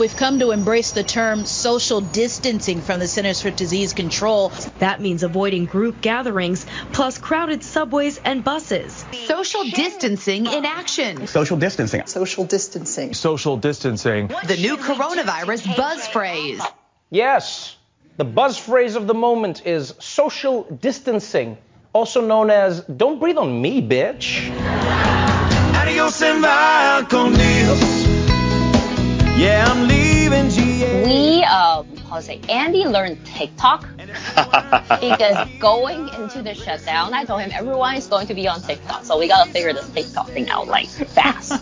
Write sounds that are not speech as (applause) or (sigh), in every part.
We've come to embrace the term social distancing from the Centers for Disease Control. That means avoiding group gatherings, plus crowded subways and buses. Social distancing in action. Social distancing. Social distancing. Social distancing. The new coronavirus buzz phrase. Yes, the buzz phrase of the moment is social distancing, also known as don't breathe on me, bitch. Adios and yeah, I'm leaving GA. We, how to say, Andy learned TikTok (laughs) because going into the shutdown, I told him everyone is going to be on TikTok, so we gotta figure this TikTok thing out like fast.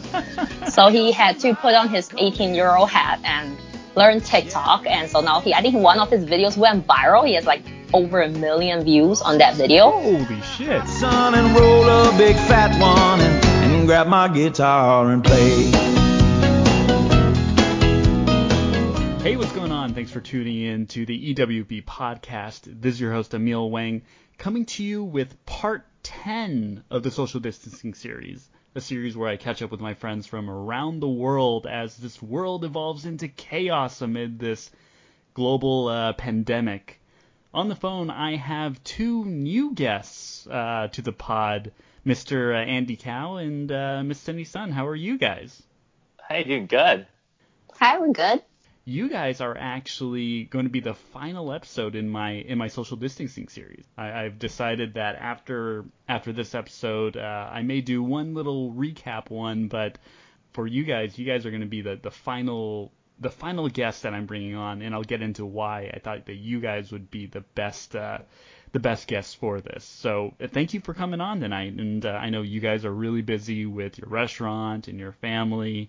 (laughs) so he had to put on his 18 year old hat and learn TikTok, and so now he, I think one of his videos went viral. He has like over a million views on that video. Holy shit! Son and roll a big fat one and, and grab my guitar and play. Hey, what's going on? Thanks for tuning in to the EWB podcast. This is your host, Emil Wang, coming to you with part 10 of the social distancing series, a series where I catch up with my friends from around the world as this world evolves into chaos amid this global uh, pandemic. On the phone, I have two new guests uh, to the pod, Mr. Uh, Andy Kao and uh, Miss Cindy Sun. How are you guys? Hey, doing good. Hi, we're good you guys are actually going to be the final episode in my in my social distancing series. I, have decided that after after this episode, uh, I may do one little recap one, but for you guys, you guys are going to be the the final the final guest that I'm bringing on, and I'll get into why I thought that you guys would be the best. Uh, the best guests for this. So uh, thank you for coming on tonight. And uh, I know you guys are really busy with your restaurant and your family.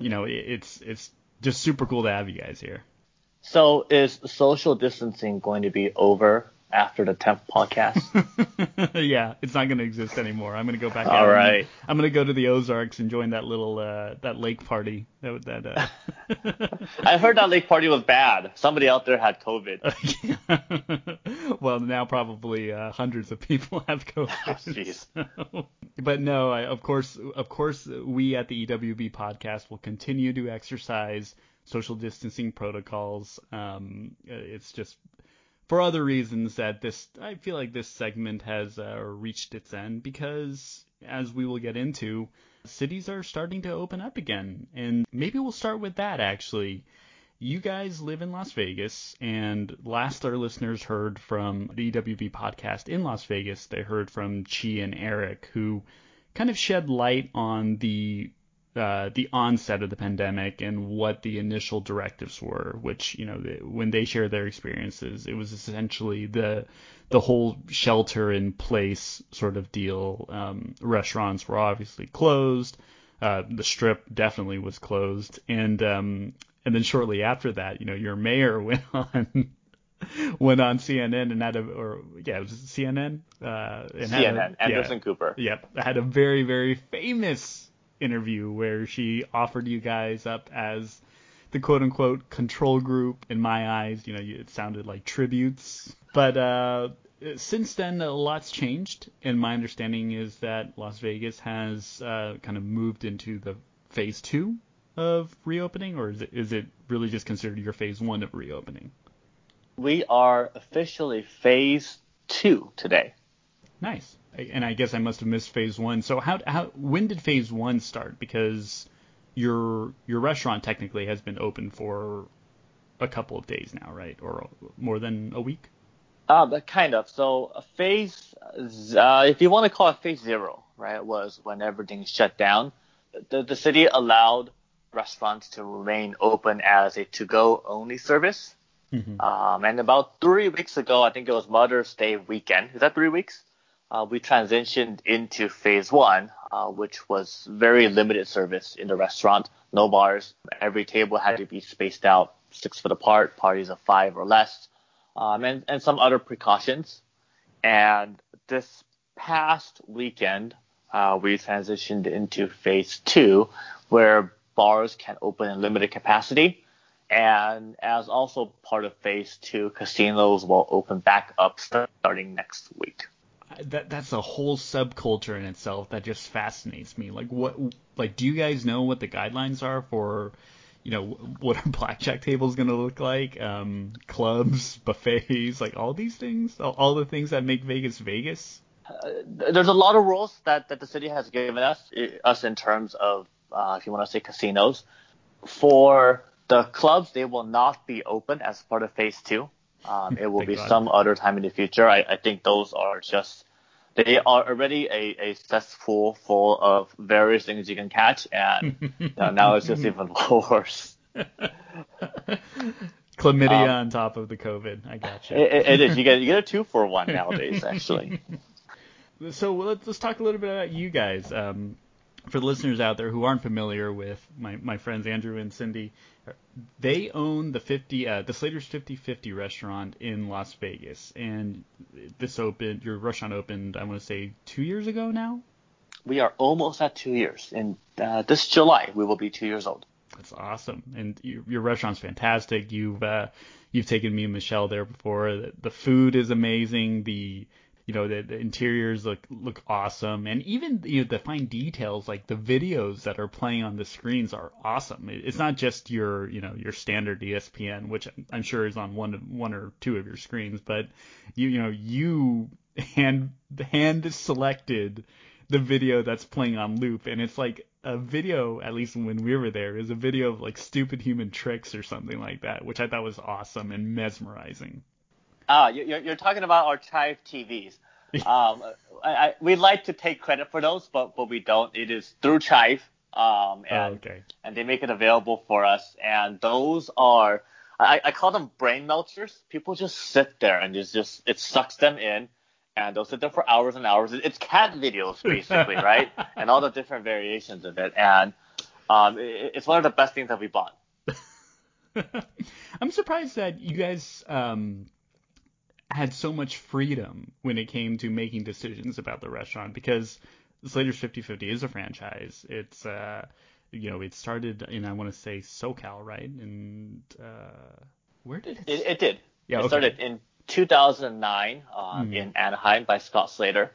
You know, it, it's it's just super cool to have you guys here. So is social distancing going to be over after the 10th podcast? (laughs) yeah, it's not going to exist anymore. I'm going to go back. All right. I'm going to go to the Ozarks and join that little uh, that lake party. That that. Uh... (laughs) I heard that lake party was bad. Somebody out there had COVID. (laughs) well, now probably uh, hundreds of people have COVID. Jeez. So... But no, I, of course, of course, we at the EWB podcast will continue to exercise social distancing protocols. Um, it's just for other reasons that this I feel like this segment has uh, reached its end because as we will get into cities are starting to open up again. And maybe we'll start with that actually. You guys live in Las Vegas and last our listeners heard from the EWB podcast in Las Vegas they heard from Chi and Eric who kind of shed light on the uh, the onset of the pandemic and what the initial directives were, which you know when they shared their experiences, it was essentially the the whole shelter in place sort of deal. Um, restaurants were obviously closed. Uh, the strip definitely was closed, and um, and then shortly after that, you know, your mayor (laughs) went on went on CNN and had a or yeah, it was CNN. Uh, and CNN. A, Anderson yeah, Cooper. Yep, had a very very famous interview where she offered you guys up as the quote unquote control group. In my eyes, you know, it sounded like tributes. But uh, since then, a lot's changed, and my understanding is that Las Vegas has uh, kind of moved into the phase two of reopening, or is it is it really just considered your phase one of reopening? We are officially phase two today. Nice and I guess I must have missed phase one. So how how when did phase one start? Because your your restaurant technically has been open for a couple of days now, right? Or more than a week? Uh, but kind of. So phase, uh, if you want to call it phase zero, right, was when everything shut down. The, the city allowed restaurants to remain open as a to-go only service. Mm-hmm. Um, and about three weeks ago, I think it was Mother's Day weekend. Is that three weeks? Uh, we transitioned into phase one, uh, which was very limited service in the restaurant, no bars. Every table had to be spaced out six foot apart, parties of five or less, um, and, and some other precautions. And this past weekend, uh, we transitioned into phase two, where bars can open in limited capacity. And as also part of phase two, casinos will open back up starting next week that that's a whole subculture in itself that just fascinates me. Like what like do you guys know what the guidelines are for you know, what a blackjack table is going to look like? Um, clubs, (laughs) buffets, like all these things, all, all the things that make Vegas Vegas. Uh, there's a lot of rules that, that the city has given us, us in terms of, uh, if you want to say casinos. For the clubs, they will not be open as part of phase two. Um, (laughs) it will be God. some other time in the future. I, I think those are just they are already a, a cesspool full of various things you can catch, and you know, now it's just (laughs) even (laughs) worse. (laughs) Chlamydia um, on top of the COVID. I gotcha. It, it is. You get you get a two for one nowadays, actually. so let's let's talk a little bit about you guys. Um, for the listeners out there who aren't familiar with my, my friends Andrew and Cindy, they own the 50 uh, the Slater's 50/50 restaurant in Las Vegas, and this opened your restaurant opened I want to say two years ago now. We are almost at two years. and uh, this July, we will be two years old. That's awesome, and you, your restaurant's fantastic. You've uh, you've taken me and Michelle there before. The, the food is amazing. The you know the, the interiors look look awesome. And even you know the fine details like the videos that are playing on the screens are awesome. It's not just your you know your standard espn which i'm sure is on one one or two of your screens but you you know you hand hand selected the video that's playing on loop. And it's like a video at least when we were there is a video of like stupid human tricks or something like that which i thought was awesome and mesmerizing Ah, you're, you're talking about our Chive TVs. (laughs) um, I, I, we like to take credit for those, but but we don't. It is through Chive, um, and oh, okay. and they make it available for us. And those are, I, I call them brain melters. People just sit there and just just it sucks them in, and they'll sit there for hours and hours. It's cat videos basically, (laughs) right? And all the different variations of it, and um, it, it's one of the best things that we bought. (laughs) I'm surprised that you guys um had so much freedom when it came to making decisions about the restaurant because Slater's 50/50 is a franchise. It's uh, you know, it started in I want to say SoCal, right? And uh, where did it? It, it did. Yeah, it okay. started in 2009 um, mm. in Anaheim by Scott Slater,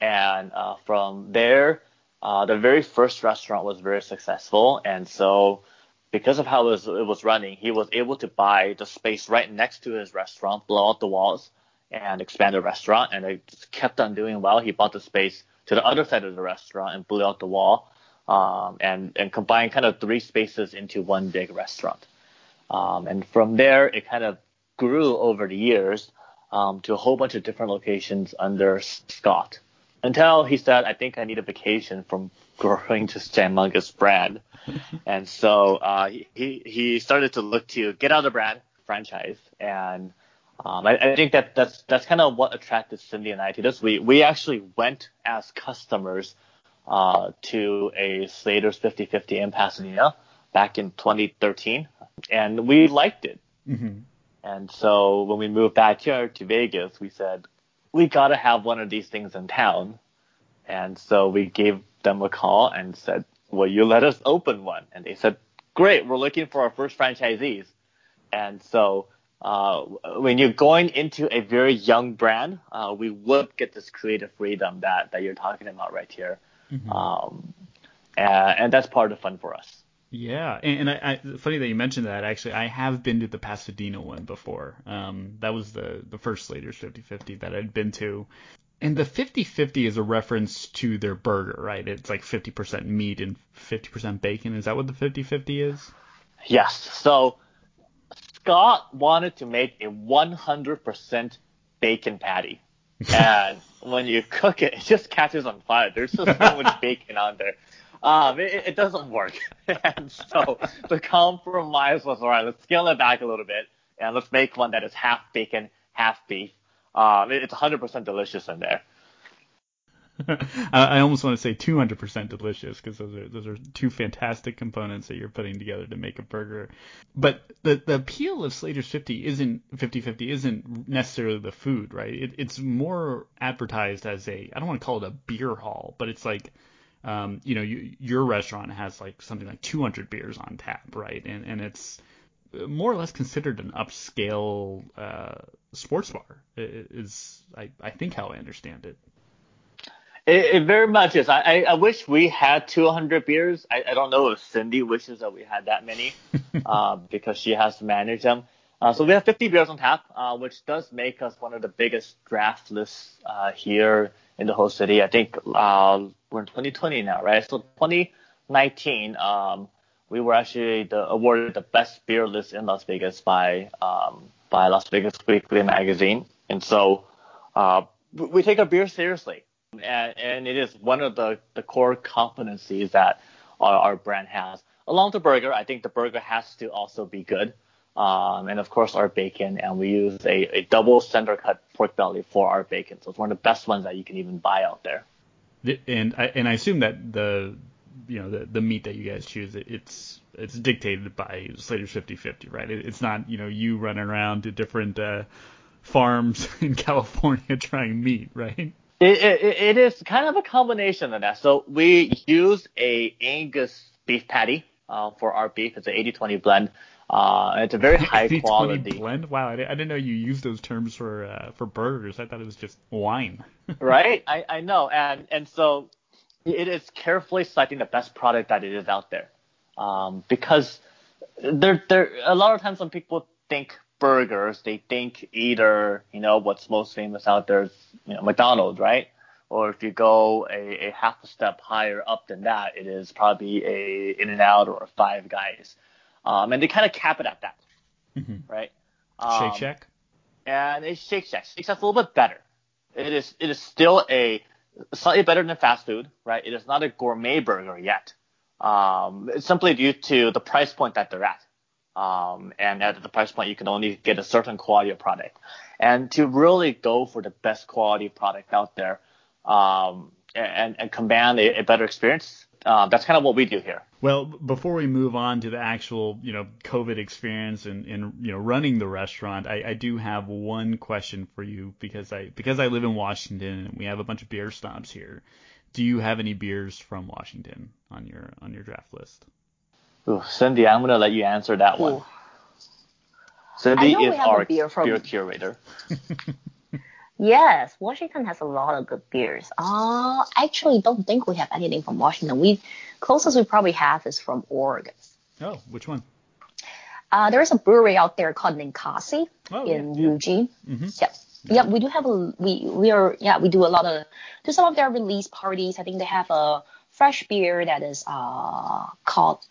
and uh, from there, uh, the very first restaurant was very successful, and so because of how it was, it was running, he was able to buy the space right next to his restaurant, blow out the walls, and expand the restaurant. And it just kept on doing well. He bought the space to the other side of the restaurant and blew out the wall, um, and and combined kind of three spaces into one big restaurant. Um, and from there, it kind of grew over the years um, to a whole bunch of different locations under Scott. Until he said, I think I need a vacation from growing this humongous brand. (laughs) and so uh, he he started to look to get out of the brand franchise, and um, I, I, think that that's that's kind of what attracted Cindy and I to this. We we actually went as customers uh, to a Slater's 50/50 in Pasadena back in 2013, and we liked it. Mm-hmm. And so when we moved back here to Vegas, we said we got to have one of these things in town. And so we gave them a call and said, "Will you let us open one?" And they said, "Great, we're looking for our first franchisees." And so uh, when you're going into a very young brand, uh, we would get this creative freedom that that you're talking about right here, mm-hmm. um, and, and, that's part of the fun for us. Yeah, and, and I, I, funny that you mentioned that. Actually, I have been to the Pasadena one before. Um, that was the the first Slater's 50/50 that I'd been to, and the 50/50 is a reference to their burger, right? It's like 50% meat and 50% bacon. Is that what the 50/50 is? Yes. So Scott wanted to make a 100% bacon patty. and (laughs) when you cook it, it just catches on fire. There's just so much (laughs) bacon on there. Um, it, it doesn't work. (laughs) and so the compromise was, all right, let's scale it back a little bit and let's make one that is half bacon, half beef. Um, it, it's 100% delicious in there. (laughs) I almost want to say 200% delicious because those are those are two fantastic components that you're putting together to make a burger. But the the appeal of Slater's 50 isn't 50/50 isn't necessarily the food, right? It, it's more advertised as a I don't want to call it a beer hall, but it's like um, you know, you, your restaurant has like something like 200 beers on tap, right? And and it's more or less considered an upscale uh, sports bar. Is I I think how I understand it It, it very much is. I, I, I wish we had 200 beers. I, I don't know if Cindy wishes that we had that many (laughs) uh, because she has to manage them. Uh, so we have 50 beers on tap, uh, which does make us one of the biggest draft lists uh, here in the whole city. I think uh, we're in 2020 now, right? So 2019, um, we were actually the, awarded the best beer list in Las Vegas by um, by Las Vegas Weekly magazine, and so uh, we take our beer seriously, and, and it is one of the, the core competencies that our, our brand has. Along the burger, I think the burger has to also be good. Um, and of course our bacon, and we use a, a double center cut pork belly for our bacon. So it's one of the best ones that you can even buy out there. And I and I assume that the you know the the meat that you guys choose it's it's dictated by Slater's 50/50, right? It, it's not you know you running around to different uh, farms (laughs) in California trying meat, right? It, it, it is kind of a combination of that. So we use a Angus beef patty uh, for our beef. It's an 80-20 blend. Uh, it's a very (laughs) high quality blend. Wow, I didn't know you used those terms for uh, for burgers. I thought it was just wine. (laughs) right? I, I know, and and so it is carefully selecting the best product that it is out there, um, because there there a lot of times when people think burgers, they think either you know what's most famous out there is you know McDonald's, right? Or if you go a, a half a step higher up than that, it is probably a In and Out or a Five Guys um, and they kind of cap it at that, mm-hmm. right? Um, Shake Shack. And it's Shake Shack. Shake Shack's a little bit better. It is it is still a slightly better than fast food, right? It is not a gourmet burger yet. Um, it's simply due to the price point that they're at. Um, and at the price point, you can only get a certain quality of product. And to really go for the best quality product out there, um, and, and command a, a better experience, uh, that's kind of what we do here. Well, before we move on to the actual, you know, COVID experience and, and you know, running the restaurant, I, I do have one question for you because I because I live in Washington and we have a bunch of beer stops here. Do you have any beers from Washington on your on your draft list? Ooh, Cindy, I'm gonna let you answer that one. Ooh. Cindy is our beer, from... beer curator. (laughs) Yes, Washington has a lot of good beers. Uh, actually don't think we have anything from Washington. We closest we probably have is from Oregon. Oh, which one? Uh, there's a brewery out there called Ninkasi oh, in yeah, Eugene. Yeah. Mm-hmm. Yep. Yeah, we do have a we we are yeah we do a lot of do some of their release parties. I think they have a fresh beer that is uh called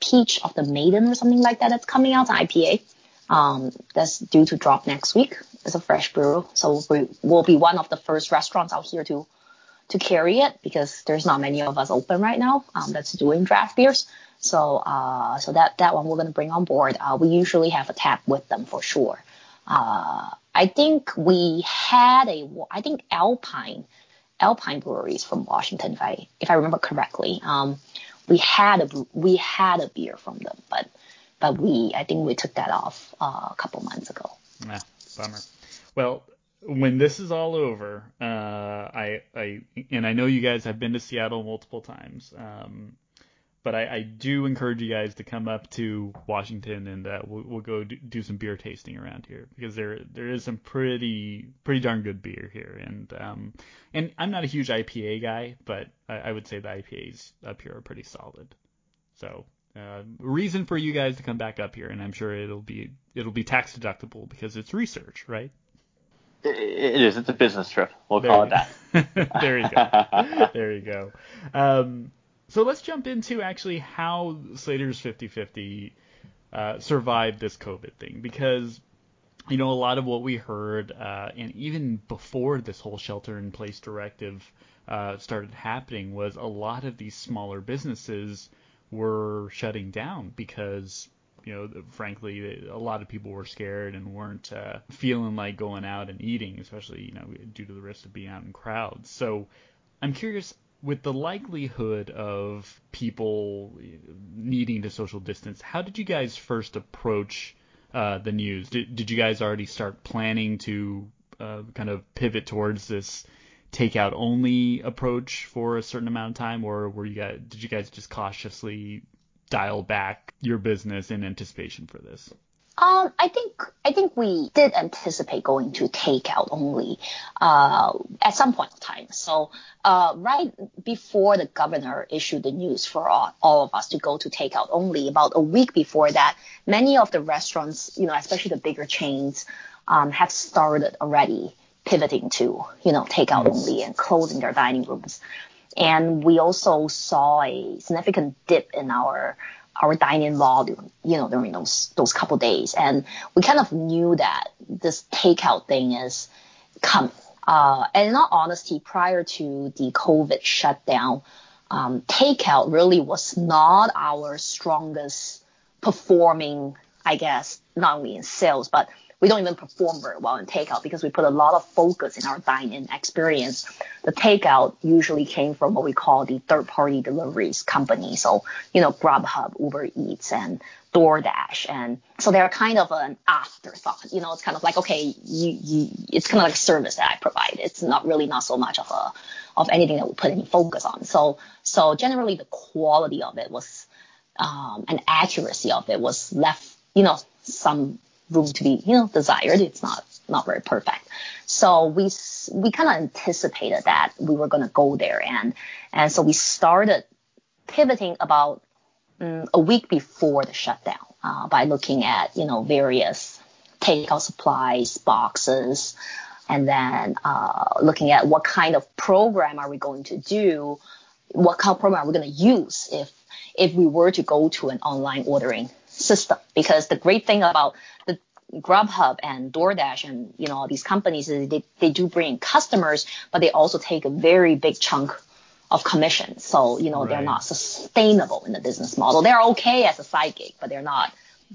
Peach of the Maiden or something like that that's coming out. An IPA. Um, that's due to drop next week. It's a fresh brew, so we will be one of the first restaurants out here to to carry it because there's not many of us open right now um, that's doing draft beers. So uh, so that that one we're gonna bring on board. Uh, we usually have a tap with them for sure. Uh, I think we had a I think Alpine Alpine breweries from Washington if I if I remember correctly. Um, we had a we had a beer from them, but but we I think we took that off uh, a couple months ago. Yeah, bummer. Well, when this is all over, uh, I, I, and I know you guys have been to Seattle multiple times, um, but I, I do encourage you guys to come up to Washington and uh, we'll, we'll go do, do some beer tasting around here because there there is some pretty pretty darn good beer here and um and I'm not a huge IPA guy, but I, I would say the IPAs up here are pretty solid. So uh, reason for you guys to come back up here, and I'm sure it'll be it'll be tax deductible because it's research, right? It is. It's a business trip. We'll there call it that. (laughs) there you go. there you go. Um, so let's jump into actually how Slater's 50/50 uh, survived this COVID thing because you know a lot of what we heard uh, and even before this whole shelter-in-place directive uh, started happening was a lot of these smaller businesses were shutting down because you know, frankly, a lot of people were scared and weren't uh, feeling like going out and eating, especially you know due to the risk of being out in crowds. So I'm curious with the likelihood of people needing to social distance, how did you guys first approach uh, the news? Did, did you guys already start planning to uh, kind of pivot towards this takeout only approach for a certain amount of time, or were you guys did you guys just cautiously dial back your business in anticipation for this? Um, I think I think we did anticipate going to takeout only uh, at some point in time. So uh, right before the governor issued the news for all, all of us to go to takeout only, about a week before that, many of the restaurants, you know, especially the bigger chains, um, have started already pivoting to you know takeout only and closing their dining rooms. And we also saw a significant dip in our our dining volume, you know, during those those couple days, and we kind of knew that this takeout thing is coming. Uh, and in all honesty, prior to the COVID shutdown, um, takeout really was not our strongest performing, I guess, not only in sales but we don't even perform very well in takeout because we put a lot of focus in our dine-in experience. The takeout usually came from what we call the third-party deliveries company. So, you know, Grubhub, Uber Eats, and DoorDash. And so they're kind of an afterthought. You know, it's kind of like, okay, you, you, it's kind of like a service that I provide. It's not really not so much of a, of anything that we put any focus on. So, so generally the quality of it was, um, and accuracy of it was left, you know, some room to be, you know, desired. It's not not very perfect. So we we kind of anticipated that we were going to go there, and and so we started pivoting about um, a week before the shutdown uh, by looking at you know various takeout supplies, boxes, and then uh, looking at what kind of program are we going to do, what kind of program are we going to use if if we were to go to an online ordering system because the great thing about the Grubhub and DoorDash and you know all these companies is they, they do bring customers, but they also take a very big chunk of commission. So you know right. they're not sustainable in the business model. They're okay as a side gig, but they're not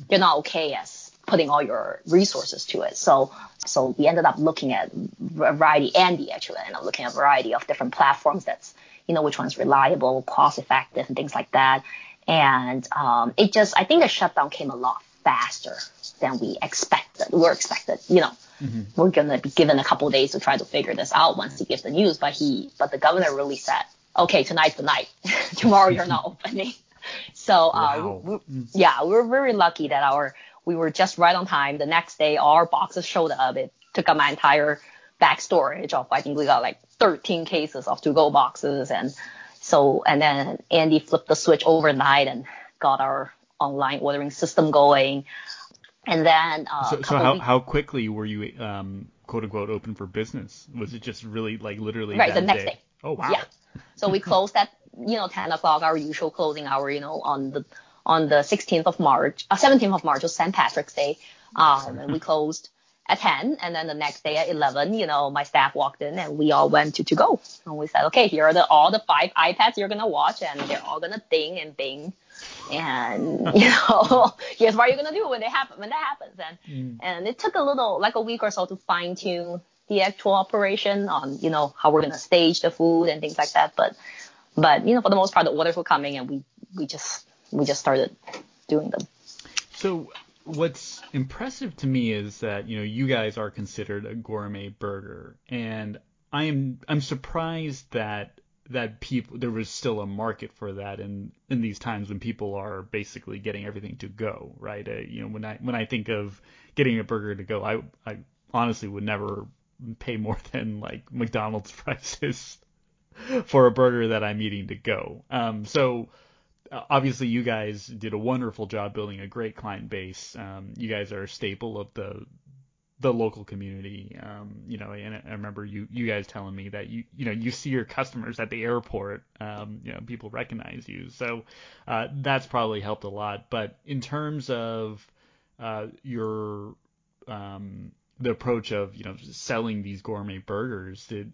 they're not okay as putting all your resources to it. So so we ended up looking at a variety. Andy actually ended up looking at a variety of different platforms that's you know which one's reliable, cost effective, and things like that. And um, it just, I think the shutdown came a lot faster than we expected. We were expected, you know, mm-hmm. we're gonna be given a couple days to try to figure this out once he gives the news. But he, but the governor really said, okay, tonight's the night. (laughs) Tomorrow you're not (laughs) opening. So, uh, wow. we, we, mm. yeah, we were very lucky that our, we were just right on time. The next day, our boxes showed up. It took up my entire back storage of, I think we got like 13 cases of to-go boxes and so, and then Andy flipped the switch overnight and got our online ordering system going. And then, uh, so, so how, weeks, how quickly were you, um, quote unquote, open for business? Was it just really like literally right the next day? day. Oh wow. Yeah. So we closed at you know 10 o'clock, our usual closing hour, you know, on the on the 16th of March, uh, 17th of March was St. Patrick's Day, um, and we (laughs) closed at 10 and then the next day at 11 you know my staff walked in and we all went to to go. And we said okay here are the all the five ipads you're going to watch and they're all going to ding and bing. And (laughs) you know (laughs) here's what you're going to do when they happen when that happens and mm. and it took a little like a week or so to fine tune the actual operation on you know how we're going to stage the food and things like that. But but you know for the most part the orders were coming and we we just we just started doing them. So what's impressive to me is that you know you guys are considered a gourmet burger, and I am I'm surprised that that people there was still a market for that in in these times when people are basically getting everything to go, right? Uh, you know, when I when I think of getting a burger to go, I I honestly would never pay more (laughs) than like McDonald's (laughs) prices for a burger that I'm eating to go. Um, so obviously you guys did a wonderful job building a great client base. Um, you guys are a staple of the the local community. Um, you know, and I remember you you guys telling me that you you know you see your customers at the airport. Um, you know, people recognize you, so uh, that's probably helped a lot. But in terms of uh, your um, the approach of you know selling these gourmet burgers, did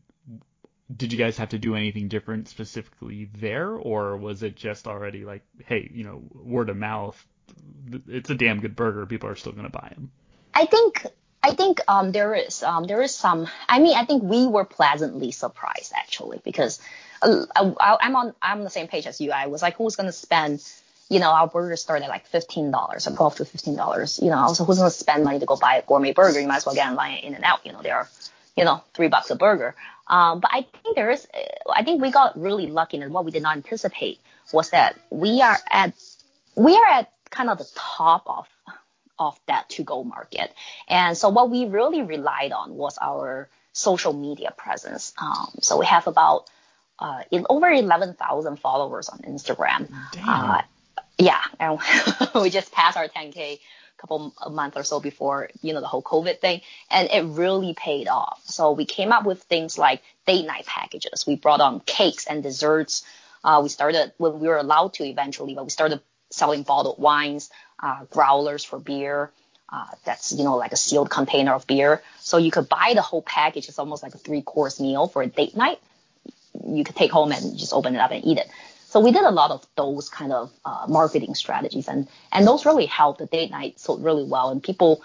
did you guys have to do anything different specifically there, or was it just already like, hey, you know, word of mouth, it's a damn good burger, people are still going to buy them? I think I think um, there is um, there is some. I mean, I think we were pleasantly surprised actually because uh, I, am on I'm on the same page as you. I was like, who's going to spend? You know, our burger started at like fifteen dollars, or twelve to fifteen dollars. You know, also who's going to spend money to go buy a gourmet burger? You might as well get online in and out. You know, they are, you know, three bucks a burger. Um, but I think there is, I think we got really lucky, and what we did not anticipate was that we are at, we are at kind of the top of of that to-go market. And so what we really relied on was our social media presence. Um, so we have about uh, in over 11,000 followers on Instagram. Uh, yeah, and (laughs) we just passed our 10k couple a month or so before you know the whole COVID thing, and it really paid off. So we came up with things like date night packages. We brought on cakes and desserts. Uh, we started when we were allowed to eventually, but we started selling bottled wines, uh, growlers for beer. Uh, that's you know like a sealed container of beer. So you could buy the whole package. It's almost like a three course meal for a date night. You could take home and just open it up and eat it. So we did a lot of those kind of uh, marketing strategies, and and those really helped. The date night sold really well, and people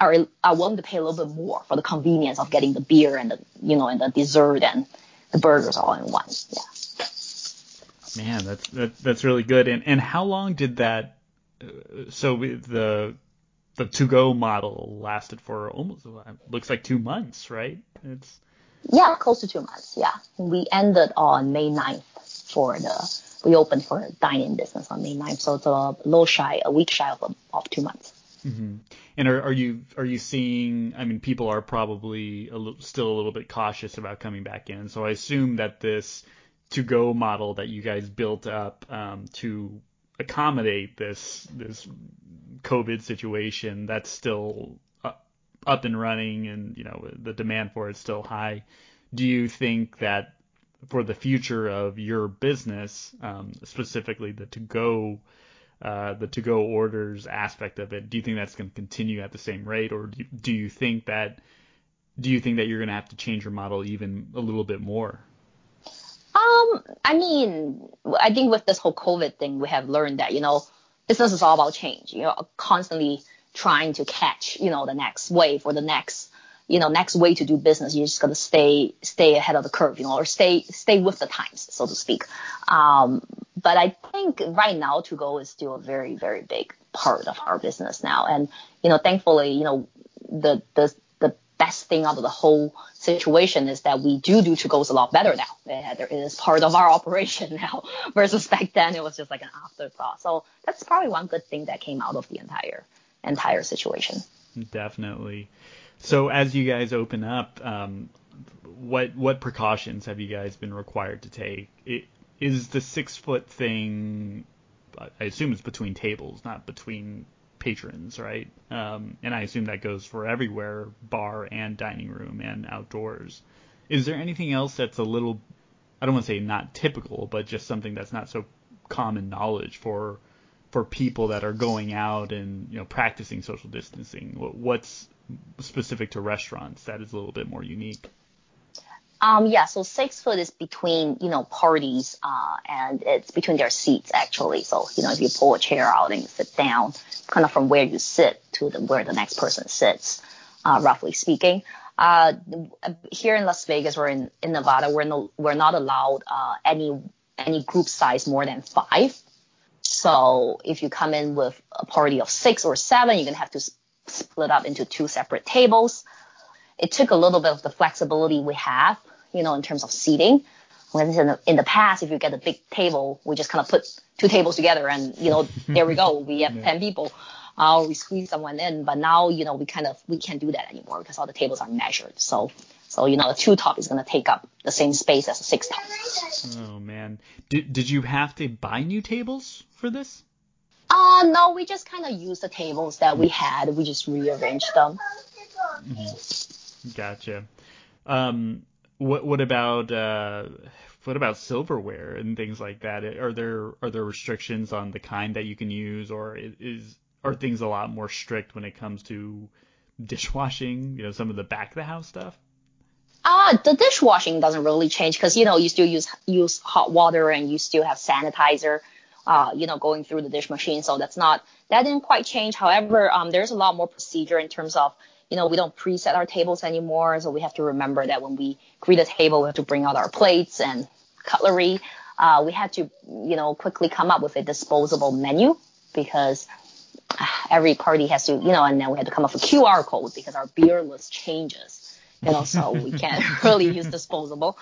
are are willing to pay a little bit more for the convenience of getting the beer and the you know and the dessert and the burgers all in one. Yeah. Man, that's that, that's really good. And and how long did that? Uh, so the the to go model lasted for almost looks like two months, right? It's yeah, close to two months. Yeah, we ended on May 9th for the we opened for dining business on May 9th, so it's a little shy, a week shy of, of two months. Mm-hmm. And are, are you are you seeing? I mean, people are probably still a little bit cautious about coming back in. So I assume that this to go model that you guys built up um, to accommodate this this COVID situation that's still up, up and running, and you know the demand for it's still high. Do you think that for the future of your business, um, specifically the to go uh, the to go orders aspect of it, do you think that's going to continue at the same rate, or do you, do you think that do you think that you're going to have to change your model even a little bit more? Um, I mean, I think with this whole COVID thing, we have learned that you know business is all about change. You know, constantly trying to catch you know the next wave or the next you know, next way to do business, you just got to stay, stay ahead of the curve, you know, or stay, stay with the times, so to speak. Um, but I think right now to go is still a very, very big part of our business now. And, you know, thankfully, you know, the, the, the best thing out of the whole situation is that we do do to goes a lot better now. It is part of our operation (laughs) now versus back then it was just like an afterthought. So that's probably one good thing that came out of the entire, entire situation. Definitely. So as you guys open up, um, what what precautions have you guys been required to take? It, is the six foot thing? I assume it's between tables, not between patrons, right? Um, and I assume that goes for everywhere, bar and dining room and outdoors. Is there anything else that's a little, I don't want to say not typical, but just something that's not so common knowledge for for people that are going out and you know practicing social distancing? What's specific to restaurants that is a little bit more unique? Um, yeah, so six foot is between, you know, parties, uh, and it's between their seats actually. So, you know, if you pull a chair out and you sit down, kind of from where you sit to the, where the next person sits, uh, roughly speaking. Uh, here in Las Vegas or in, in Nevada, we're no, we're not allowed, uh, any, any group size more than five. So if you come in with a party of six or seven, you're going to have to split up into two separate tables. It took a little bit of the flexibility we have, you know, in terms of seating. When in the, in the past, if you get a big table, we just kind of put two tables together and, you know, (laughs) there we go. We have yeah. 10 people. Uh, we squeeze someone in, but now, you know, we kind of, we can't do that anymore because all the tables are measured. So, so, you know, a two top is going to take up the same space as a six top. Oh man. Did, did you have to buy new tables for this? Uh, no, we just kind of used the tables that we had. We just rearranged them. Mm-hmm. Gotcha. Um, what what about uh, what about silverware and things like that? Are there are there restrictions on the kind that you can use, or is are things a lot more strict when it comes to dishwashing? You know, some of the back of the house stuff. Uh, the dishwashing doesn't really change because you know you still use use hot water and you still have sanitizer uh, you know, going through the dish machine. So that's not, that didn't quite change. However, um, there's a lot more procedure in terms of, you know, we don't preset our tables anymore. So we have to remember that when we greet a table, we have to bring out our plates and cutlery. Uh, we had to, you know, quickly come up with a disposable menu because uh, every party has to, you know, and then we had to come up with QR code because our beer list changes you know, so we can't (laughs) really use disposable.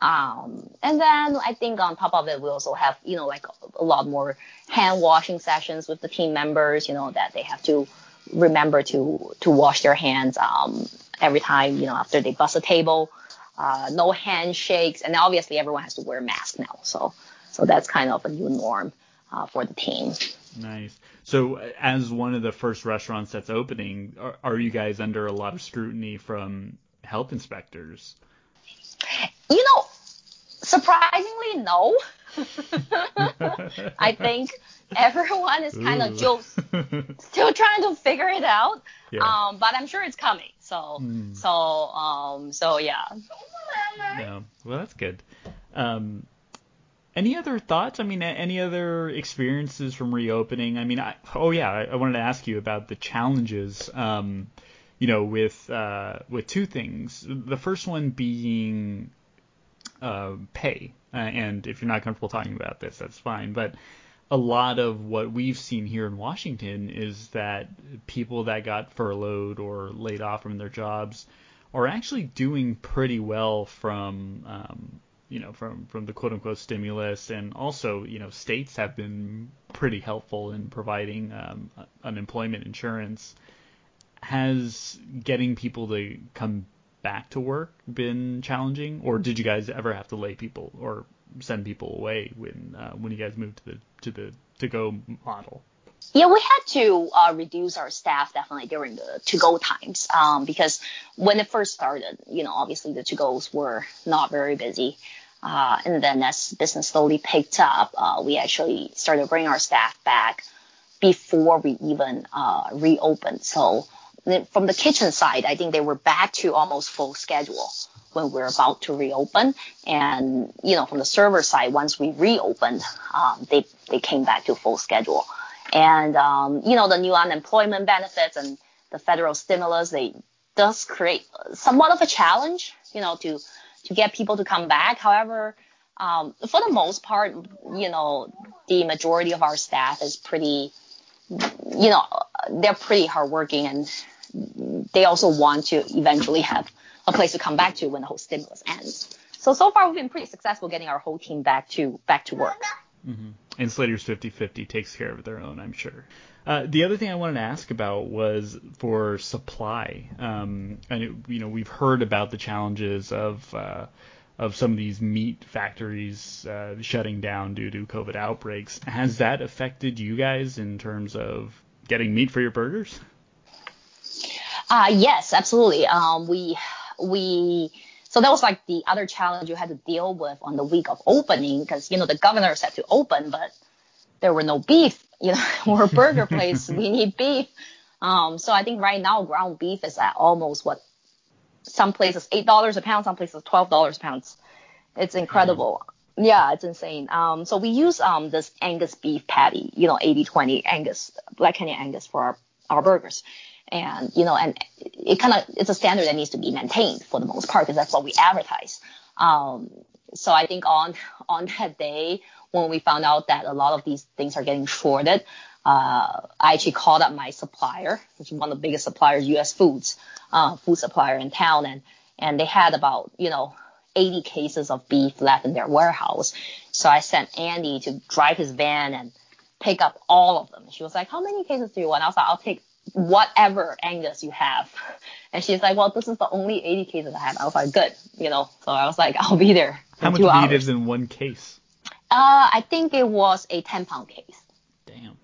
Um, and then I think on top of it, we also have, you know, like a lot more hand washing sessions with the team members, you know, that they have to remember to to wash their hands um, every time you know after they bust a table. Uh, no handshakes, and obviously everyone has to wear a mask now. So so that's kind of a new norm uh, for the team. Nice. So, as one of the first restaurants that's opening, are, are you guys under a lot of scrutiny from health inspectors? You know, surprisingly, no. (laughs) I think everyone is kind of just still trying to figure it out. Yeah. Um, but I'm sure it's coming. So, Mm. so, um, so yeah. Yeah. Well, that's good. Um, any other thoughts? I mean, any other experiences from reopening? I mean, I, oh yeah, I, I wanted to ask you about the challenges. Um, you know, with uh, with two things. The first one being uh, pay, uh, and if you're not comfortable talking about this, that's fine. But a lot of what we've seen here in Washington is that people that got furloughed or laid off from their jobs are actually doing pretty well from um, you know from from the quote unquote stimulus, and also you know states have been pretty helpful in providing um, unemployment insurance. Has getting people to come back to work been challenging, or did you guys ever have to lay people or send people away when uh, when you guys moved to the to the to go model? Yeah, we had to uh, reduce our staff definitely during the to-go times um, because when it first started, you know, obviously the to-goes were not very busy. Uh, and then as business slowly picked up, uh, we actually started bringing our staff back before we even uh, reopened. So from the kitchen side, I think they were back to almost full schedule when we're about to reopen. And you know, from the server side, once we reopened, um, they they came back to full schedule. And um, you know, the new unemployment benefits and the federal stimulus, they does create somewhat of a challenge, you know, to to get people to come back. However, um, for the most part, you know, the majority of our staff is pretty, you know, they're pretty hardworking and they also want to eventually have a place to come back to when the whole stimulus ends. So so far we've been pretty successful getting our whole team back to back to work. And Slater's 50-50 takes care of their own, I'm sure. Uh, the other thing I wanted to ask about was for supply. Um, and it, you know, we've heard about the challenges of uh, of some of these meat factories uh, shutting down due to COVID outbreaks. Has that affected you guys in terms of getting meat for your burgers? Uh, yes, absolutely. Um, we we so that was like the other challenge you had to deal with on the week of opening because you know the governor said to open, but there were no beef. (laughs) You know, we're a burger place, we (laughs) need beef. Um, so I think right now ground beef is at almost what some places eight dollars a pound, some places twelve dollars a pound. It's incredible. Yeah, it's insane. Um, so we use um this Angus beef patty, you know, 80-20 Angus, Black Canyon Angus for our, our burgers. And, you know, and it kind of, it's a standard that needs to be maintained for the most part because that's what we advertise. Um, so I think on, (laughs) on that day when we found out that a lot of these things are getting shorted, uh, I actually called up my supplier, which is one of the biggest suppliers, U.S. Foods, uh, food supplier in town. And, and they had about, you know, 80 cases of beef left in their warehouse. So I sent Andy to drive his van and pick up all of them. She was like, how many cases do you want? I was like, I'll take whatever Angus you have. And she's like, well, this is the only 80 cases I have. I was like, good, you know. So I was like, (laughs) I'll be there How much meat is in one case? Uh, I think it was a 10 pound case. Damn.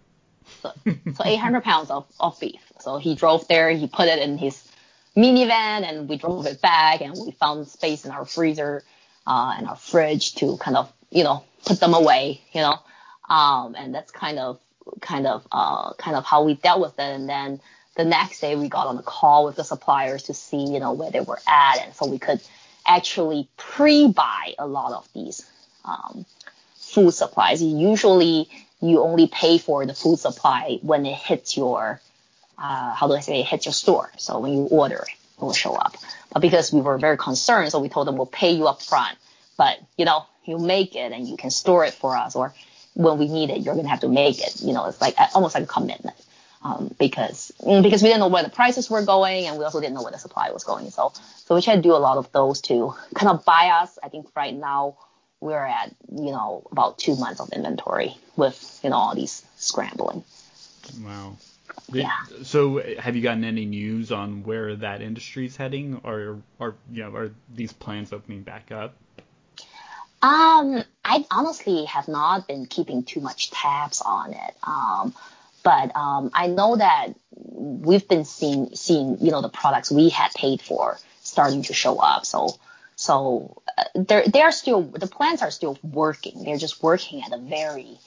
So, so 800 (laughs) pounds of, of beef. So he drove there, he put it in his minivan, and we drove it back, and we found space in our freezer uh, and our fridge to kind of, you know, put them away, you know. Um, and that's kind of, kind of, uh, kind of how we dealt with it. And then the next day we got on a call with the suppliers to see, you know, where they were at, and so we could actually pre-buy a lot of these um, food supplies. Usually you only pay for the food supply when it hits your, uh, how do I say, it hits your store. So when you order it, it will show up. But because we were very concerned, so we told them we'll pay you up front, but you know, you make it and you can store it for us, or when we need it, you're gonna have to make it. You know, it's like almost like a commitment. Um, because because we didn't know where the prices were going, and we also didn't know where the supply was going. So so we tried to do a lot of those to kind of buy us. I think right now we're at you know about two months of inventory with you know all these scrambling. Wow. Yeah. So, have you gotten any news on where that industry is heading, or are you know are these plans opening back up? Um, I honestly have not been keeping too much tabs on it. Um, but um, I know that we've been seeing seeing you know the products we had paid for starting to show up. So so uh, they're they are still the plants are still working. They're just working at a very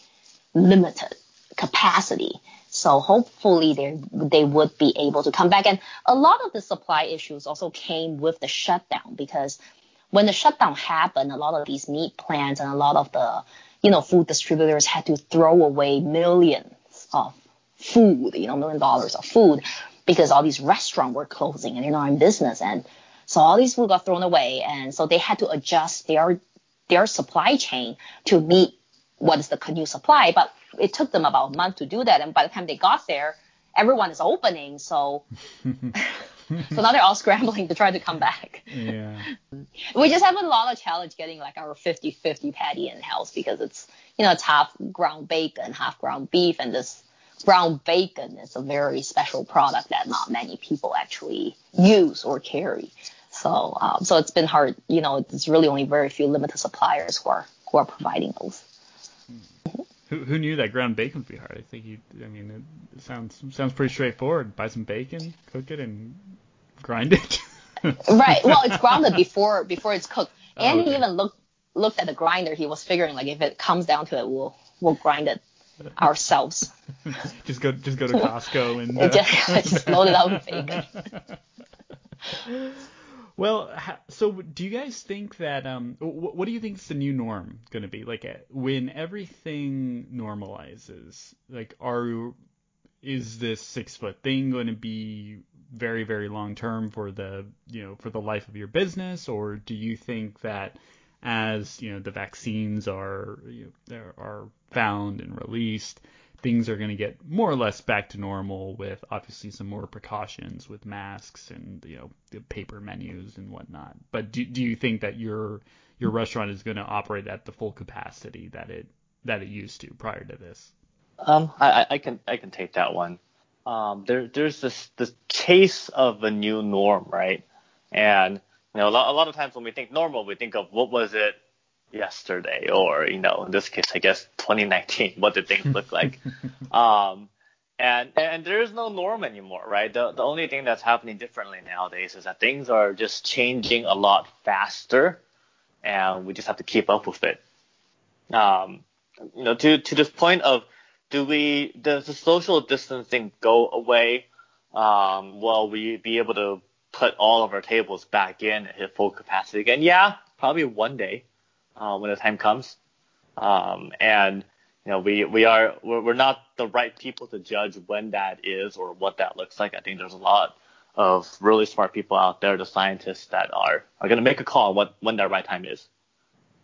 limited capacity. So hopefully they they would be able to come back. And a lot of the supply issues also came with the shutdown because when the shutdown happened, a lot of these meat plants and a lot of the you know food distributors had to throw away millions of food, you know, million dollars of food because all these restaurants were closing and they're not in business. And so all these food got thrown away. And so they had to adjust their their supply chain to meet what is the new supply. But it took them about a month to do that. And by the time they got there, everyone is opening, so (laughs) (laughs) so now they're all scrambling to try to come back. Yeah. (laughs) We just have a lot of challenge getting like our 50-50 patty in house because it's you know it's half ground bacon, half ground beef, and this ground bacon is a very special product that not many people actually use or carry. So um, so it's been hard. You know, it's really only very few limited suppliers who are who are providing those. Who, who knew that ground bacon would be hard? I think you. I mean, it sounds sounds pretty straightforward. Buy some bacon, cook it, and grind it. (laughs) right. Well, it's grounded before before it's cooked. And Oh, okay. he even looked looked at the grinder. He was figuring like if it comes down to it, we'll we'll grind it ourselves. (laughs) just go just go to (laughs) Costco and. And uh, just, just load it up with bacon. Well, so do you guys think that um, what do you think is the new norm going to be? Like when everything normalizes, like are is this six foot thing going to be very very long term for the you know for the life of your business, or do you think that as you know the vaccines are you know, are found and released, things are going to get more or less back to normal with obviously some more precautions with masks and you know the paper menus and whatnot. But do do you think that your your restaurant is going to operate at the full capacity that it that it used to prior to this? Um, I, I- can I can take that one. Um, there there's this this case of a new norm, right? And you know, a lot, a lot of times when we think normal, we think of what was it yesterday, or you know, in this case, I guess 2019. (laughs) What did things look like? (laughs) um, and and there is no norm anymore, right? The the only thing that's happening differently nowadays is that things are just changing a lot faster, and we just have to keep up with it. Um, you know, to to this point of do we does the social distancing go away? Um, will we be able to put all of our tables back in at full capacity again? Yeah, probably one day uh, when the time comes. Um, and you know, we we are we're, we're not the right people to judge when that is or what that looks like. I think there's a lot of really smart people out there, the scientists that are are going to make a call what when that right time is.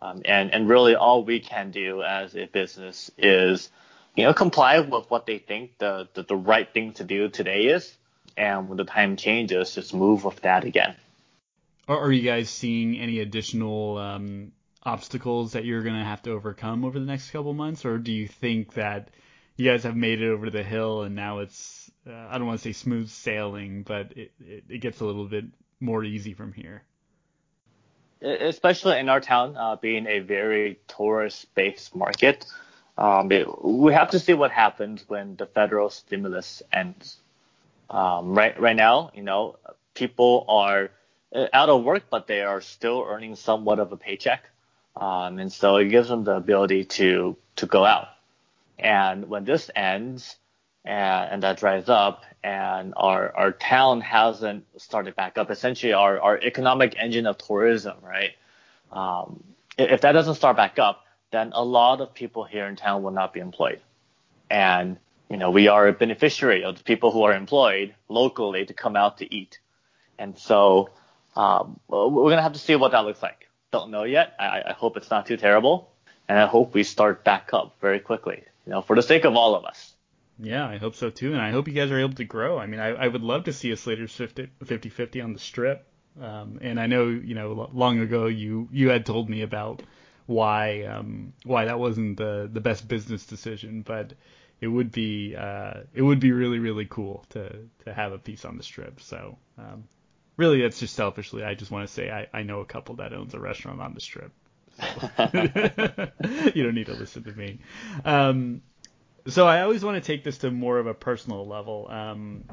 Um, and and really all we can do as a business is you know comply with what they think the, the the right thing to do today is, and when the time changes, just move with that again. Are, are you guys seeing any additional um, obstacles that you're going to have to overcome over the next couple months, or do you think that you guys have made it over the hill and now it's uh, I don't want to say smooth sailing, but it, it, it gets a little bit more easy from here? especially in our town, uh, being a very tourist-based market, um, it, we have to see what happens when the federal stimulus ends. Um, right, right now, you know, people are uh, out of work, but they are still earning somewhat of a paycheck, um, and so it gives them the ability to to go out. And when this ends, and, and that dries up, and our our town hasn't started back up, essentially our our economic engine of tourism, right? Um, if that doesn't start back up, then a lot of people here in town will not be employed, and you know we are a beneficiary of the people who are employed locally to come out to eat, and so um, we're gonna have to see what that looks like. Don't know yet. I, I hope it's not too terrible, and I hope we start back up very quickly. You know, for the sake of all of us. Yeah, I hope so too, and I hope you guys are able to grow. I mean, I, I would love to see a Slater's 50-50 on the strip. Um, and I know, you know, long ago you you had told me about why um, why that wasn't the the best business decision, but it would be uh, it would be really really cool to to have a piece on the strip. So um, really, that's just selfishly. I just want to say I, I know a couple that owns a restaurant on the strip. (laughs) (laughs) you don't need to listen to me. Um, so I always want to take this to more of a personal level. Um,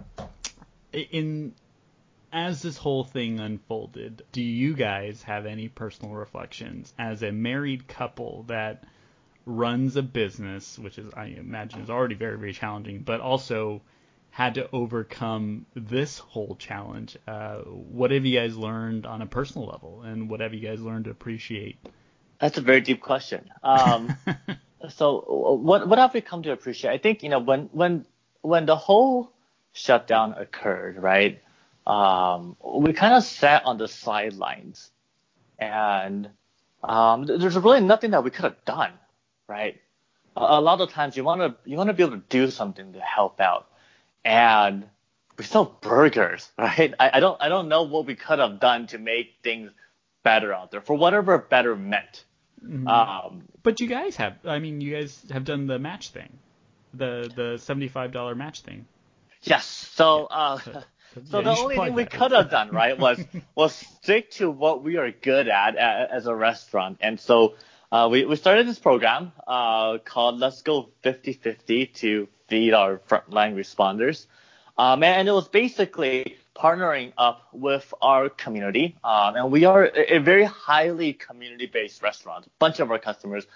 in as this whole thing unfolded, do you guys have any personal reflections as a married couple that runs a business, which is I imagine is already very very challenging, but also had to overcome this whole challenge? Uh, what have you guys learned on a personal level, and what have you guys learned to appreciate? That's a very deep question. Um, (laughs) so what what have we come to appreciate? I think you know when when when the whole shutdown occurred, right? Um, we kind of sat on the sidelines, and um, there's really nothing that we could have done, right? A, a lot of times you want to you want to be able to do something to help out, and we sell burgers, (laughs) right? I, I don't I don't know what we could have done to make things better out there for whatever better meant. Mm-hmm. Um, but you guys have, I mean, you guys have done the match thing, the the seventy-five dollar match thing. Yes. So, uh, so, (laughs) so yeah, the only thing we that. could have done, right, was (laughs) was stick to what we are good at as a restaurant. And so uh, we we started this program uh, called Let's Go 50-50 to feed our frontline responders. Um, and it was basically partnering up with our community. Um, and we are a, very highly community-based restaurant. A bunch of our customers,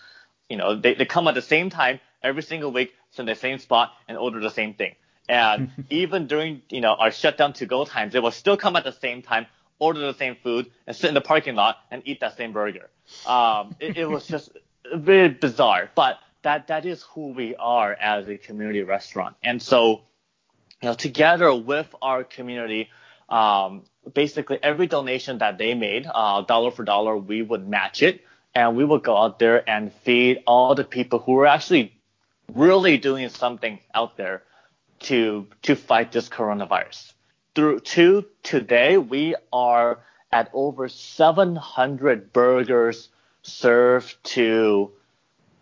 you know, they, they come at the same time every single week, sit in the same spot, and order the same thing. And (laughs) even during, you know, our shutdown to go times, they will still come at the same time, order the same food, and sit in the parking lot and eat that same burger. Um, it, it was just very bizarre, but that, that is who we are as a community restaurant. And so, you know, together with our community, um, basically every donation that they made, uh, dollar for dollar, we would match it, and we would go out there and feed all the people who are actually really doing something out there to to fight this coronavirus. Through to today, we are at over 700 burgers served to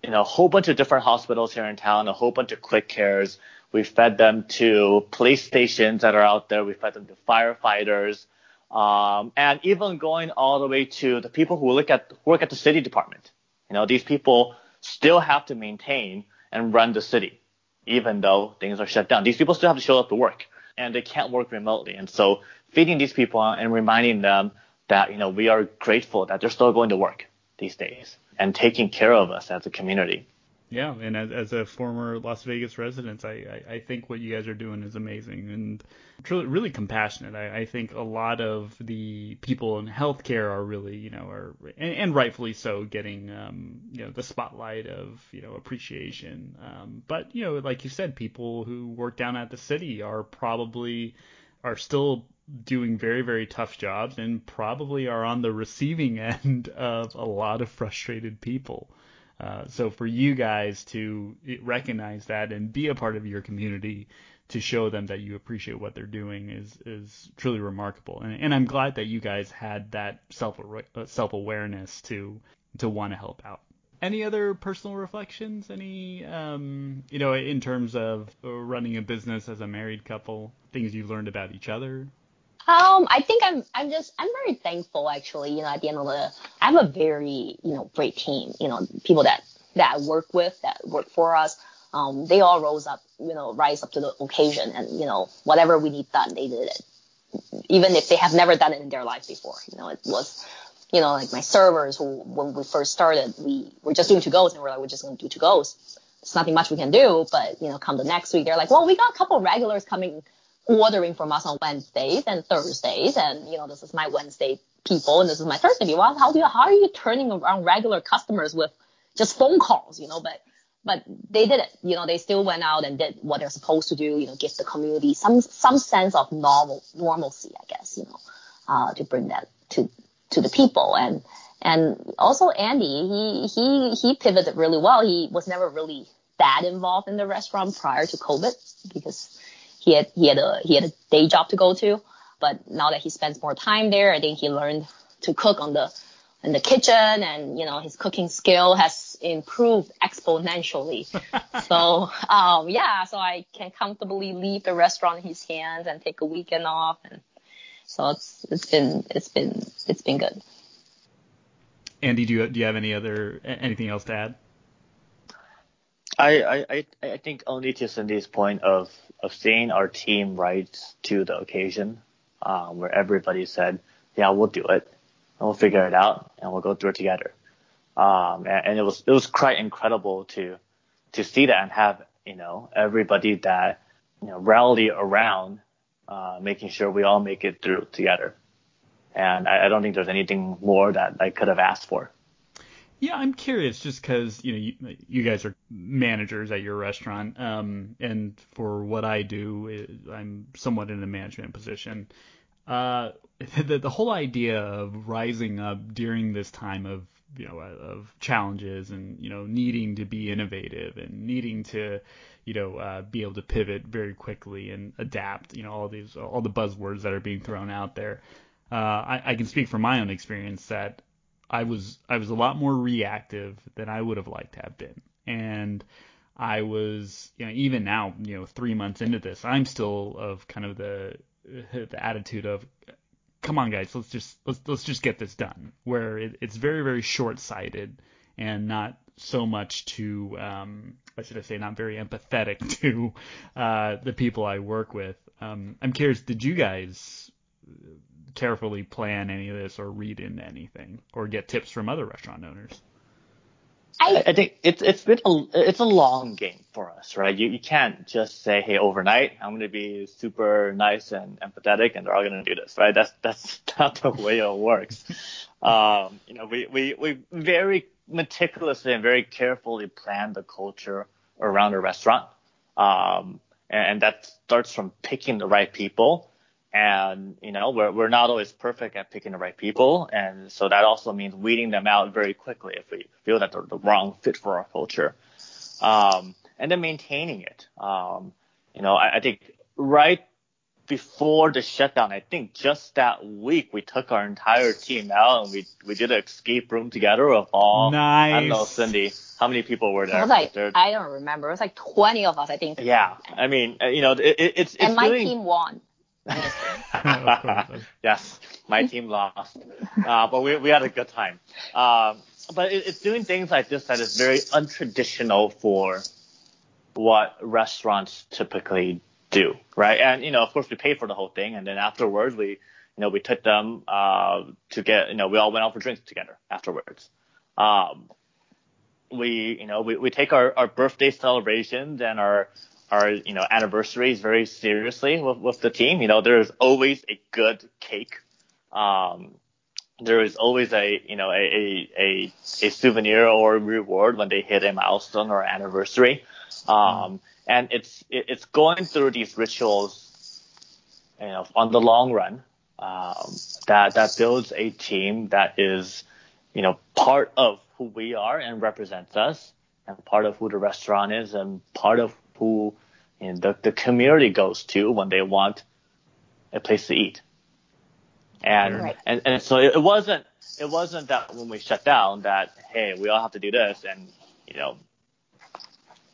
you know a whole bunch of different hospitals here in town, a whole bunch of quick cares. We fed them to police stations that are out there. We fed them to firefighters, um, and even going all the way to the people who look at work at the city department. You know, these people still have to maintain and run the city, even though things are shut down. These people still have to show up to work, and they can't work remotely. And so, feeding these people and reminding them that you know we are grateful that they're still going to work these days and taking care of us as a community. Yeah, and as, as a former Las Vegas resident, I, I, I think what you guys are doing is amazing and truly, really compassionate. I, I think a lot of the people in healthcare are really, you know, are and, and rightfully so, getting um, you know the spotlight of you know appreciation. Um, but you know, like you said, people who work down at the city are probably are still doing very very tough jobs and probably are on the receiving (laughs) end of a lot of frustrated people. Uh, so for you guys to recognize that and be a part of your community to show them that you appreciate what they're doing is is truly remarkable. And, and I'm glad that you guys had that self self awareness to to want to help out. Any other personal reflections? Any um, you know in terms of running a business as a married couple, things you've learned about each other? Um, I think I'm I'm just I'm very thankful actually. You know, at the end of the, I have a very you know great team. You know, people that that I work with that work for us. Um, they all rose up, you know, rise up to the occasion, and you know, whatever we need done, they did it, even if they have never done it in their life before. You know, it was, you know, like my servers who when we first started, we were just doing two goes, and we're like, we're just going to do two goes. It's nothing much we can do, but you know, come the next week, they're like, well, we got a couple regulars coming ordering from us on Wednesdays and Thursdays, and you know this is my Wednesday people and this is my Thursday people. How do you how are you turning around regular customers with just phone calls, you know? But but they did it. You know, they still went out and did what they're supposed to do. You know, give the community some some sense of normal normalcy, I guess. You know, uh, to bring that to to the people and and also Andy, he he he pivoted really well. He was never really that involved in the restaurant prior to COVID because he had he had a he had a day job to go to. But now that he spends more time there, I think he learned to cook on the in the kitchen, and you know his cooking skill has improved exponentially. (laughs) so um, yeah, so I can comfortably leave the restaurant in his hands and take a weekend off, and so it's it's been it's been it's been good. Andy, do you do you have any other anything else to add? I I I think only to Cindy's point of of seeing our team rise to the occasion, um, where everybody said, "Yeah, we'll do it, and we'll figure it out, and we'll go through it together." Um, and, and it was it was quite incredible to to see that and have you know everybody that you know rally around, uh, making sure we all make it through together. And I, I don't think there's anything more that I could have asked for. Yeah, I'm curious just because you know you, you, guys are managers at your restaurant, um, and for what I do, I'm somewhat in a management position. Uh, (laughs) the, the whole idea of rising up during this time of you know of challenges and you know needing to be innovative and needing to you know uh, be able to pivot very quickly and adapt you know all these all the buzzwords that are being thrown out there uh, I, I can speak from my own experience that I was I was a lot more reactive than I would have liked to have been, and I was you know even now you know three months into this I'm still of kind of the the attitude of come on guys let's just let's let's just get this done where it, it's very very short sighted and not so much to um, what should I say not very empathetic (laughs) to uh, the people I work with. Um, I'm curious, did you guys carefully plan any of this or read into anything or get tips from other restaurant owners? I, I think it's it's been a it's a long game for us, right? You you can't just say, hey, overnight I'm gonna be super nice and empathetic, and they're all gonna do this, right? That's that's (laughs) not the way it works. (laughs) Um, you know, we we we very meticulously and very carefully plan the culture around a restaurant, um, and, and that starts from picking the right people and you know we're we're not always perfect at picking the right people, and so that also means weeding them out very quickly if we feel that they're the wrong fit for our culture, um, and then maintaining it. Um, you know, I, I think right before the shutdown, I think just that week we took our entire team out and we we did an escape room together of all. Nice. I don't know, Cindy, how many people were there? It was like there, I don't remember. It was like 20 of us, I think. Yeah, I mean, you know, it, it, it's it's and my doing, team won. (laughs) yes, my (laughs) team lost, uh, but we we had a good time. Um, but it, it's doing things like this that is very untraditional for what restaurants typically do, right? And you know, of course, we pay for the whole thing, and then afterwards, we you know we took them uh, to get you know we all went out for drinks together afterwards. Um, we you know we, we take our, our birthday celebrations and our our you know anniversaries very seriously with, with the team. You know, there is always a good cake. Um, there is always a you know a, a a souvenir or reward when they hit a milestone or anniversary. Um, and it's it's going through these rituals, you know, on the long run, um, that that builds a team that is, you know, part of who we are and represents us, and part of who the restaurant is, and part of who and the, the community goes to when they want a place to eat. And, right. and, and so it wasn't, it wasn't that when we shut down that, hey, we all have to do this and, you know,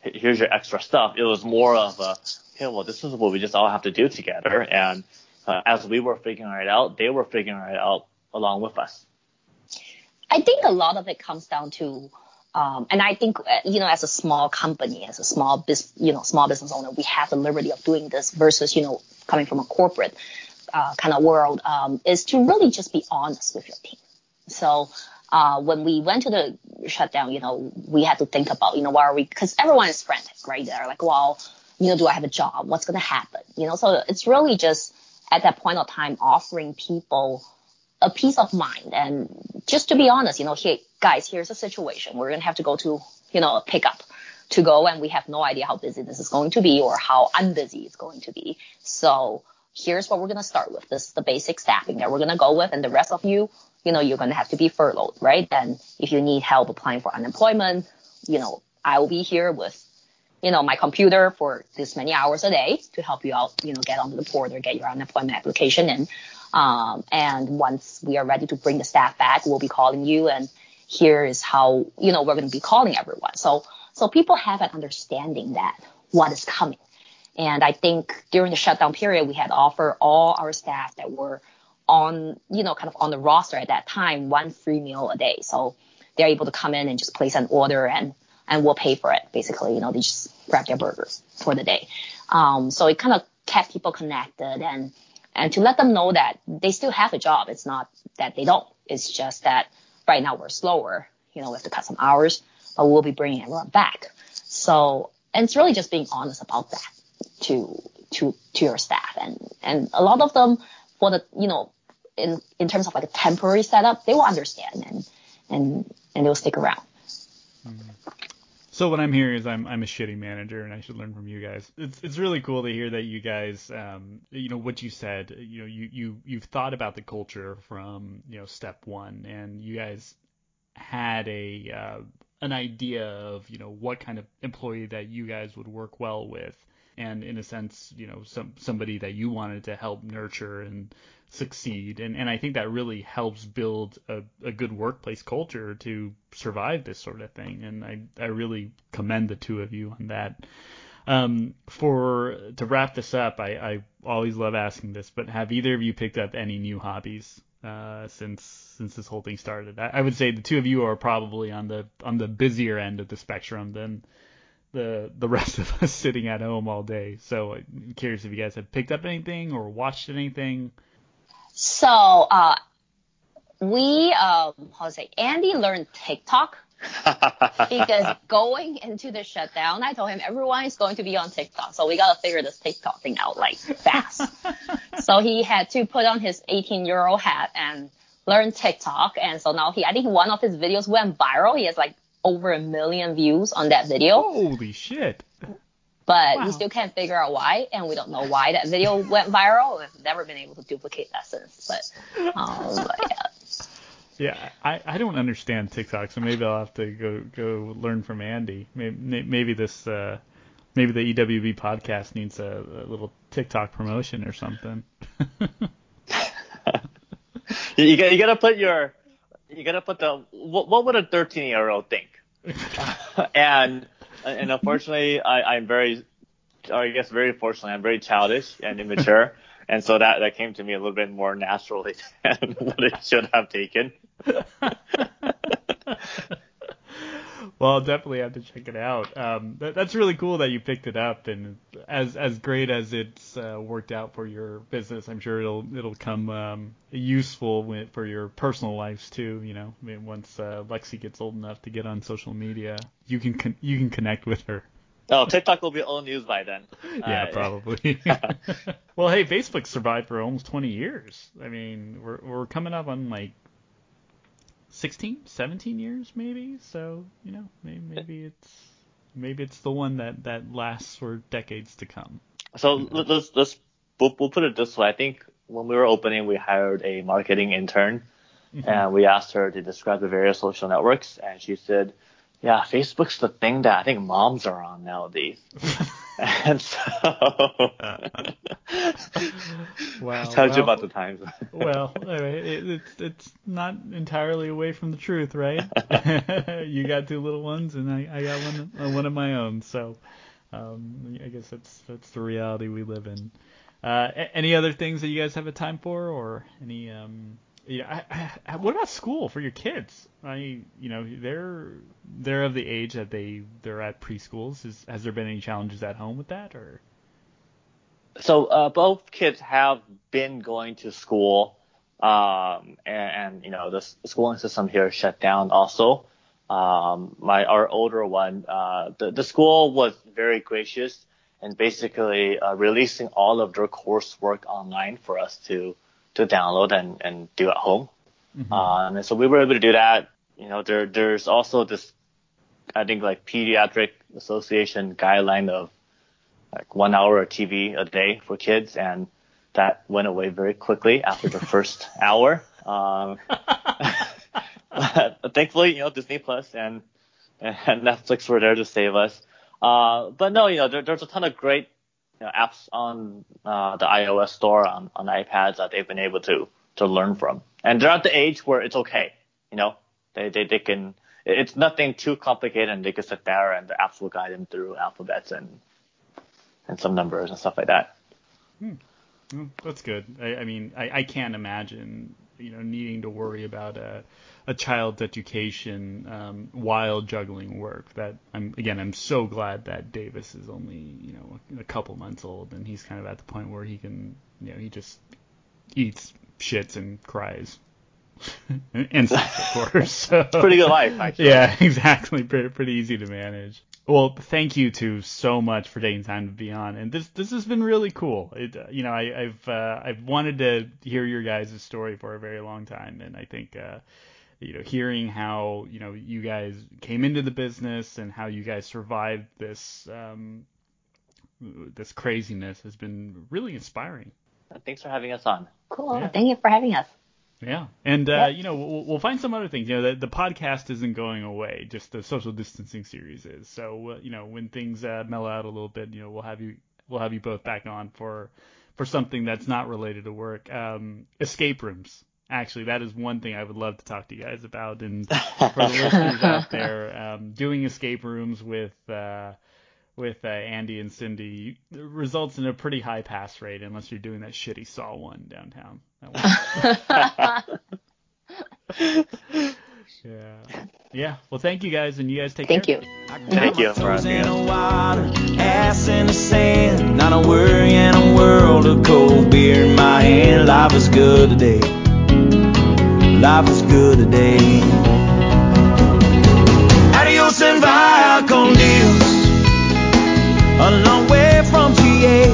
here's your extra stuff. It was more of a, hey, well, this is what we just all have to do together. And uh, as we were figuring it out, they were figuring it out along with us. I think a lot of it comes down to um, and I think, uh, you know, as a small company, as a small business, you know, small business owner, we have the liberty of doing this versus, you know, coming from a corporate uh, kind of world, um, is to really just be honest with your team. So, uh, when we went to the shutdown, you know, we had to think about, you know, why are we, cause everyone is frantic, right? They're like, well, you know, do I have a job? What's going to happen? You know, so it's really just at that point of time offering people a peace of mind. And just to be honest, you know, hey, guys, here's a situation. We're to have to go to, you know, a pickup to go and we have no idea how busy this is going to be or how unbusy it's going to be. So here's what we're to start with. This is the basic staffing that we're to go with. And the rest of you, you know, you're to have to be furloughed, right? And if you need help applying for unemployment, you know, I will be here with, you know, my computer for this many hours a day to help you out, you know, get onto the portal, get your unemployment application in. Um, and once we are ready to bring the staff back, we'll be calling you and here is how you know we're going to be calling everyone. So so people have an understanding that what is coming. And I think during the shutdown period, we had offered all our staff that were on, you know, kind of on the roster at that time, one free meal a day. So they're able to come in and just place an order and, and we'll pay for it. Basically, you know, they just grab their burgers for the day. Um, so it kind of kept people connected and, and to let them know that they still have a job. It's not that they don't. It's just that right now we're slower. You know, we have to cut some hours, but we'll be bringing everyone back. So, and it's really just being honest about that to, to, to your staff. And, and a lot of them for the, you know, in, in terms of like a temporary setup, they will understand and, and, and they'll stick around. Mm-hmm. So what I'm hearing is I'm I'm a shitty manager and I should learn from you guys. It's it's really cool to hear that you guys um you know what you said you know you you you've thought about the culture from you know step one and you guys had a uh, an idea of you know what kind of employee that you guys would work well with and in a sense you know some somebody that you wanted to help nurture and succeed. And and I think that really helps build a, a good workplace culture to survive this sort of thing. And I I really commend the two of you on that. Um for to wrap this up I I always love asking this but have either of you picked up any new hobbies uh since since this whole thing started? I, I would say the two of you are probably on the on the busier end of the spectrum than the the rest of us sitting at home all day. So I'm curious if you guys have picked up anything or watched anything. So, uh, we, um, say, Andy learned TikTok (laughs) because going into the shutdown, I told him everyone is going to be on TikTok. So we got to figure this TikTok thing out like fast. (laughs) so he had to put on his 18 year old hat and learn TikTok. And so now he, I think one of his videos went viral. He has like over a million views on that video. Holy shit. But Wow. we still can't figure out why, and we don't know why that video went viral. We've never been able to duplicate that since. But, um, but yeah. Yeah, I, I don't understand TikTok, so maybe I'll have to go go learn from Andy. Maybe maybe this uh, maybe the EWB podcast needs a, a little TikTok promotion or something. (laughs) (laughs) You, you, got, you gotta put your, you gotta put the, what, what would a 13 year old think? (laughs) and, and unfortunately, I, I'm very, or I guess very fortunately, I'm very childish and immature. (laughs) and so that, that came to me a little bit more naturally (laughs) than what it should have taken. Well, I'll definitely have to check it out. Um, that, that's really cool that you picked it up, and as as great as it's uh, worked out for your business, I'm sure it'll it'll come um, useful for your personal lives too. You know, I mean, once uh, Lexi gets old enough to get on social media, you can con- you can connect with her. Oh, TikTok will be old news by then. (laughs) Yeah, Uh, probably. (laughs) well, hey, Facebook survived for almost 20 years. I mean, we're we're coming up on like 16, 17 years maybe. So you know, maybe, maybe it's maybe it's the one that that lasts for decades to come. So let- let's let's we'll, we'll put it this way. I think when we were opening, we hired a marketing intern, mm-hmm. and we asked her to describe the various social networks, and she said, "Yeah, Facebook's the thing that I think moms are on nowadays." (laughs) and so Wow. (laughs) tells you well- about the times. well, it, it's it's not entirely away from the truth, right? (laughs) you got two little ones, and I, I got one uh, one of my own. So, um, I guess that's that's the reality we live in. Uh, any other things that you guys have a time for, or any um, yeah, I, I, what about school for your kids? I, you know, they're they're of the age that they they're at preschools. Is has there been any challenges at home with that, or? so uh, both kids have been going to school, um, and, and you know the schooling system here shut down also. Um, my our older one, uh, the the school was very gracious and basically uh, releasing all of their coursework online for us to to download and, and do at home. Um, and so we were able to do that. You know, there there's also this, I think like pediatric association guideline of like one hour of TV a day for kids, and that went away very quickly after the (laughs) first hour. Um, (laughs) but thankfully, you know, Disney Plus and and Netflix were there to save us. Uh, but no, you know, there, there's a ton of great you know, apps on uh, the iOS store on, on iPads that they've been able to to learn from, and they're at the age where it's okay. You know, They they they can. It's nothing too complicated, and they can sit there and the apps will guide them through alphabets and and some numbers and stuff like that. Hmm. Well, that's good. I, I mean, I, I can't imagine you know needing to worry about a a child's education um, while juggling work. That I'm again, I'm so glad that Davis is only you know a couple months old and he's kind of at the point where he can you know he just eats, shits, and cries. (laughs) and sleeps, of course. (laughs) So, Pretty good life, actually. yeah, (laughs) exactly. Pretty, pretty easy to manage. Well, thank you two so much for taking time to be on, and this this has been really cool. It, uh, you know, I, I've uh, I've wanted to hear your guys' story for a very long time, and I think uh, you know, hearing how you know you guys came into the business and how you guys survived this um, this craziness has been really inspiring. Thanks for having us on. Cool. Yeah. Thank you for having us. Yeah, and uh, Yep. you know we'll, we'll find some other things. You know the, the podcast isn't going away, just the social distancing series is. So uh, you know when things uh, mellow out a little bit, you know we'll have you we'll have you both back on for for something that's not related to work. Um, escape rooms. Actually, that is one thing I would love to talk to you guys about. And (laughs) for the listeners out there, um, doing escape rooms with uh, with uh, Andy and Cindy results in a pretty high pass rate, unless you're doing that shitty Saw one downtown. That one. (laughs) Yeah. Yeah. Well, thank you guys, and you guys take Thank care. you. Thank you for Toes asking in the water, ass in the sand. Not a worry in a world of cold beer in my hand. Life is good today. Life is good today. Adios and vaya con Dios. A long way from GA.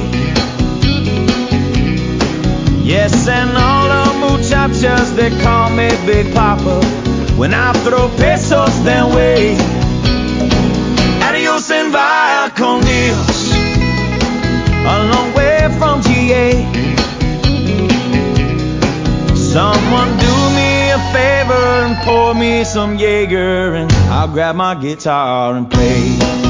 Yes, and all the muchachas they call me Big Papa. When I throw pesos their way. Adios and vaya con Dios. A long way from GA. Pour me some Jaeger, and I'll grab my guitar and play.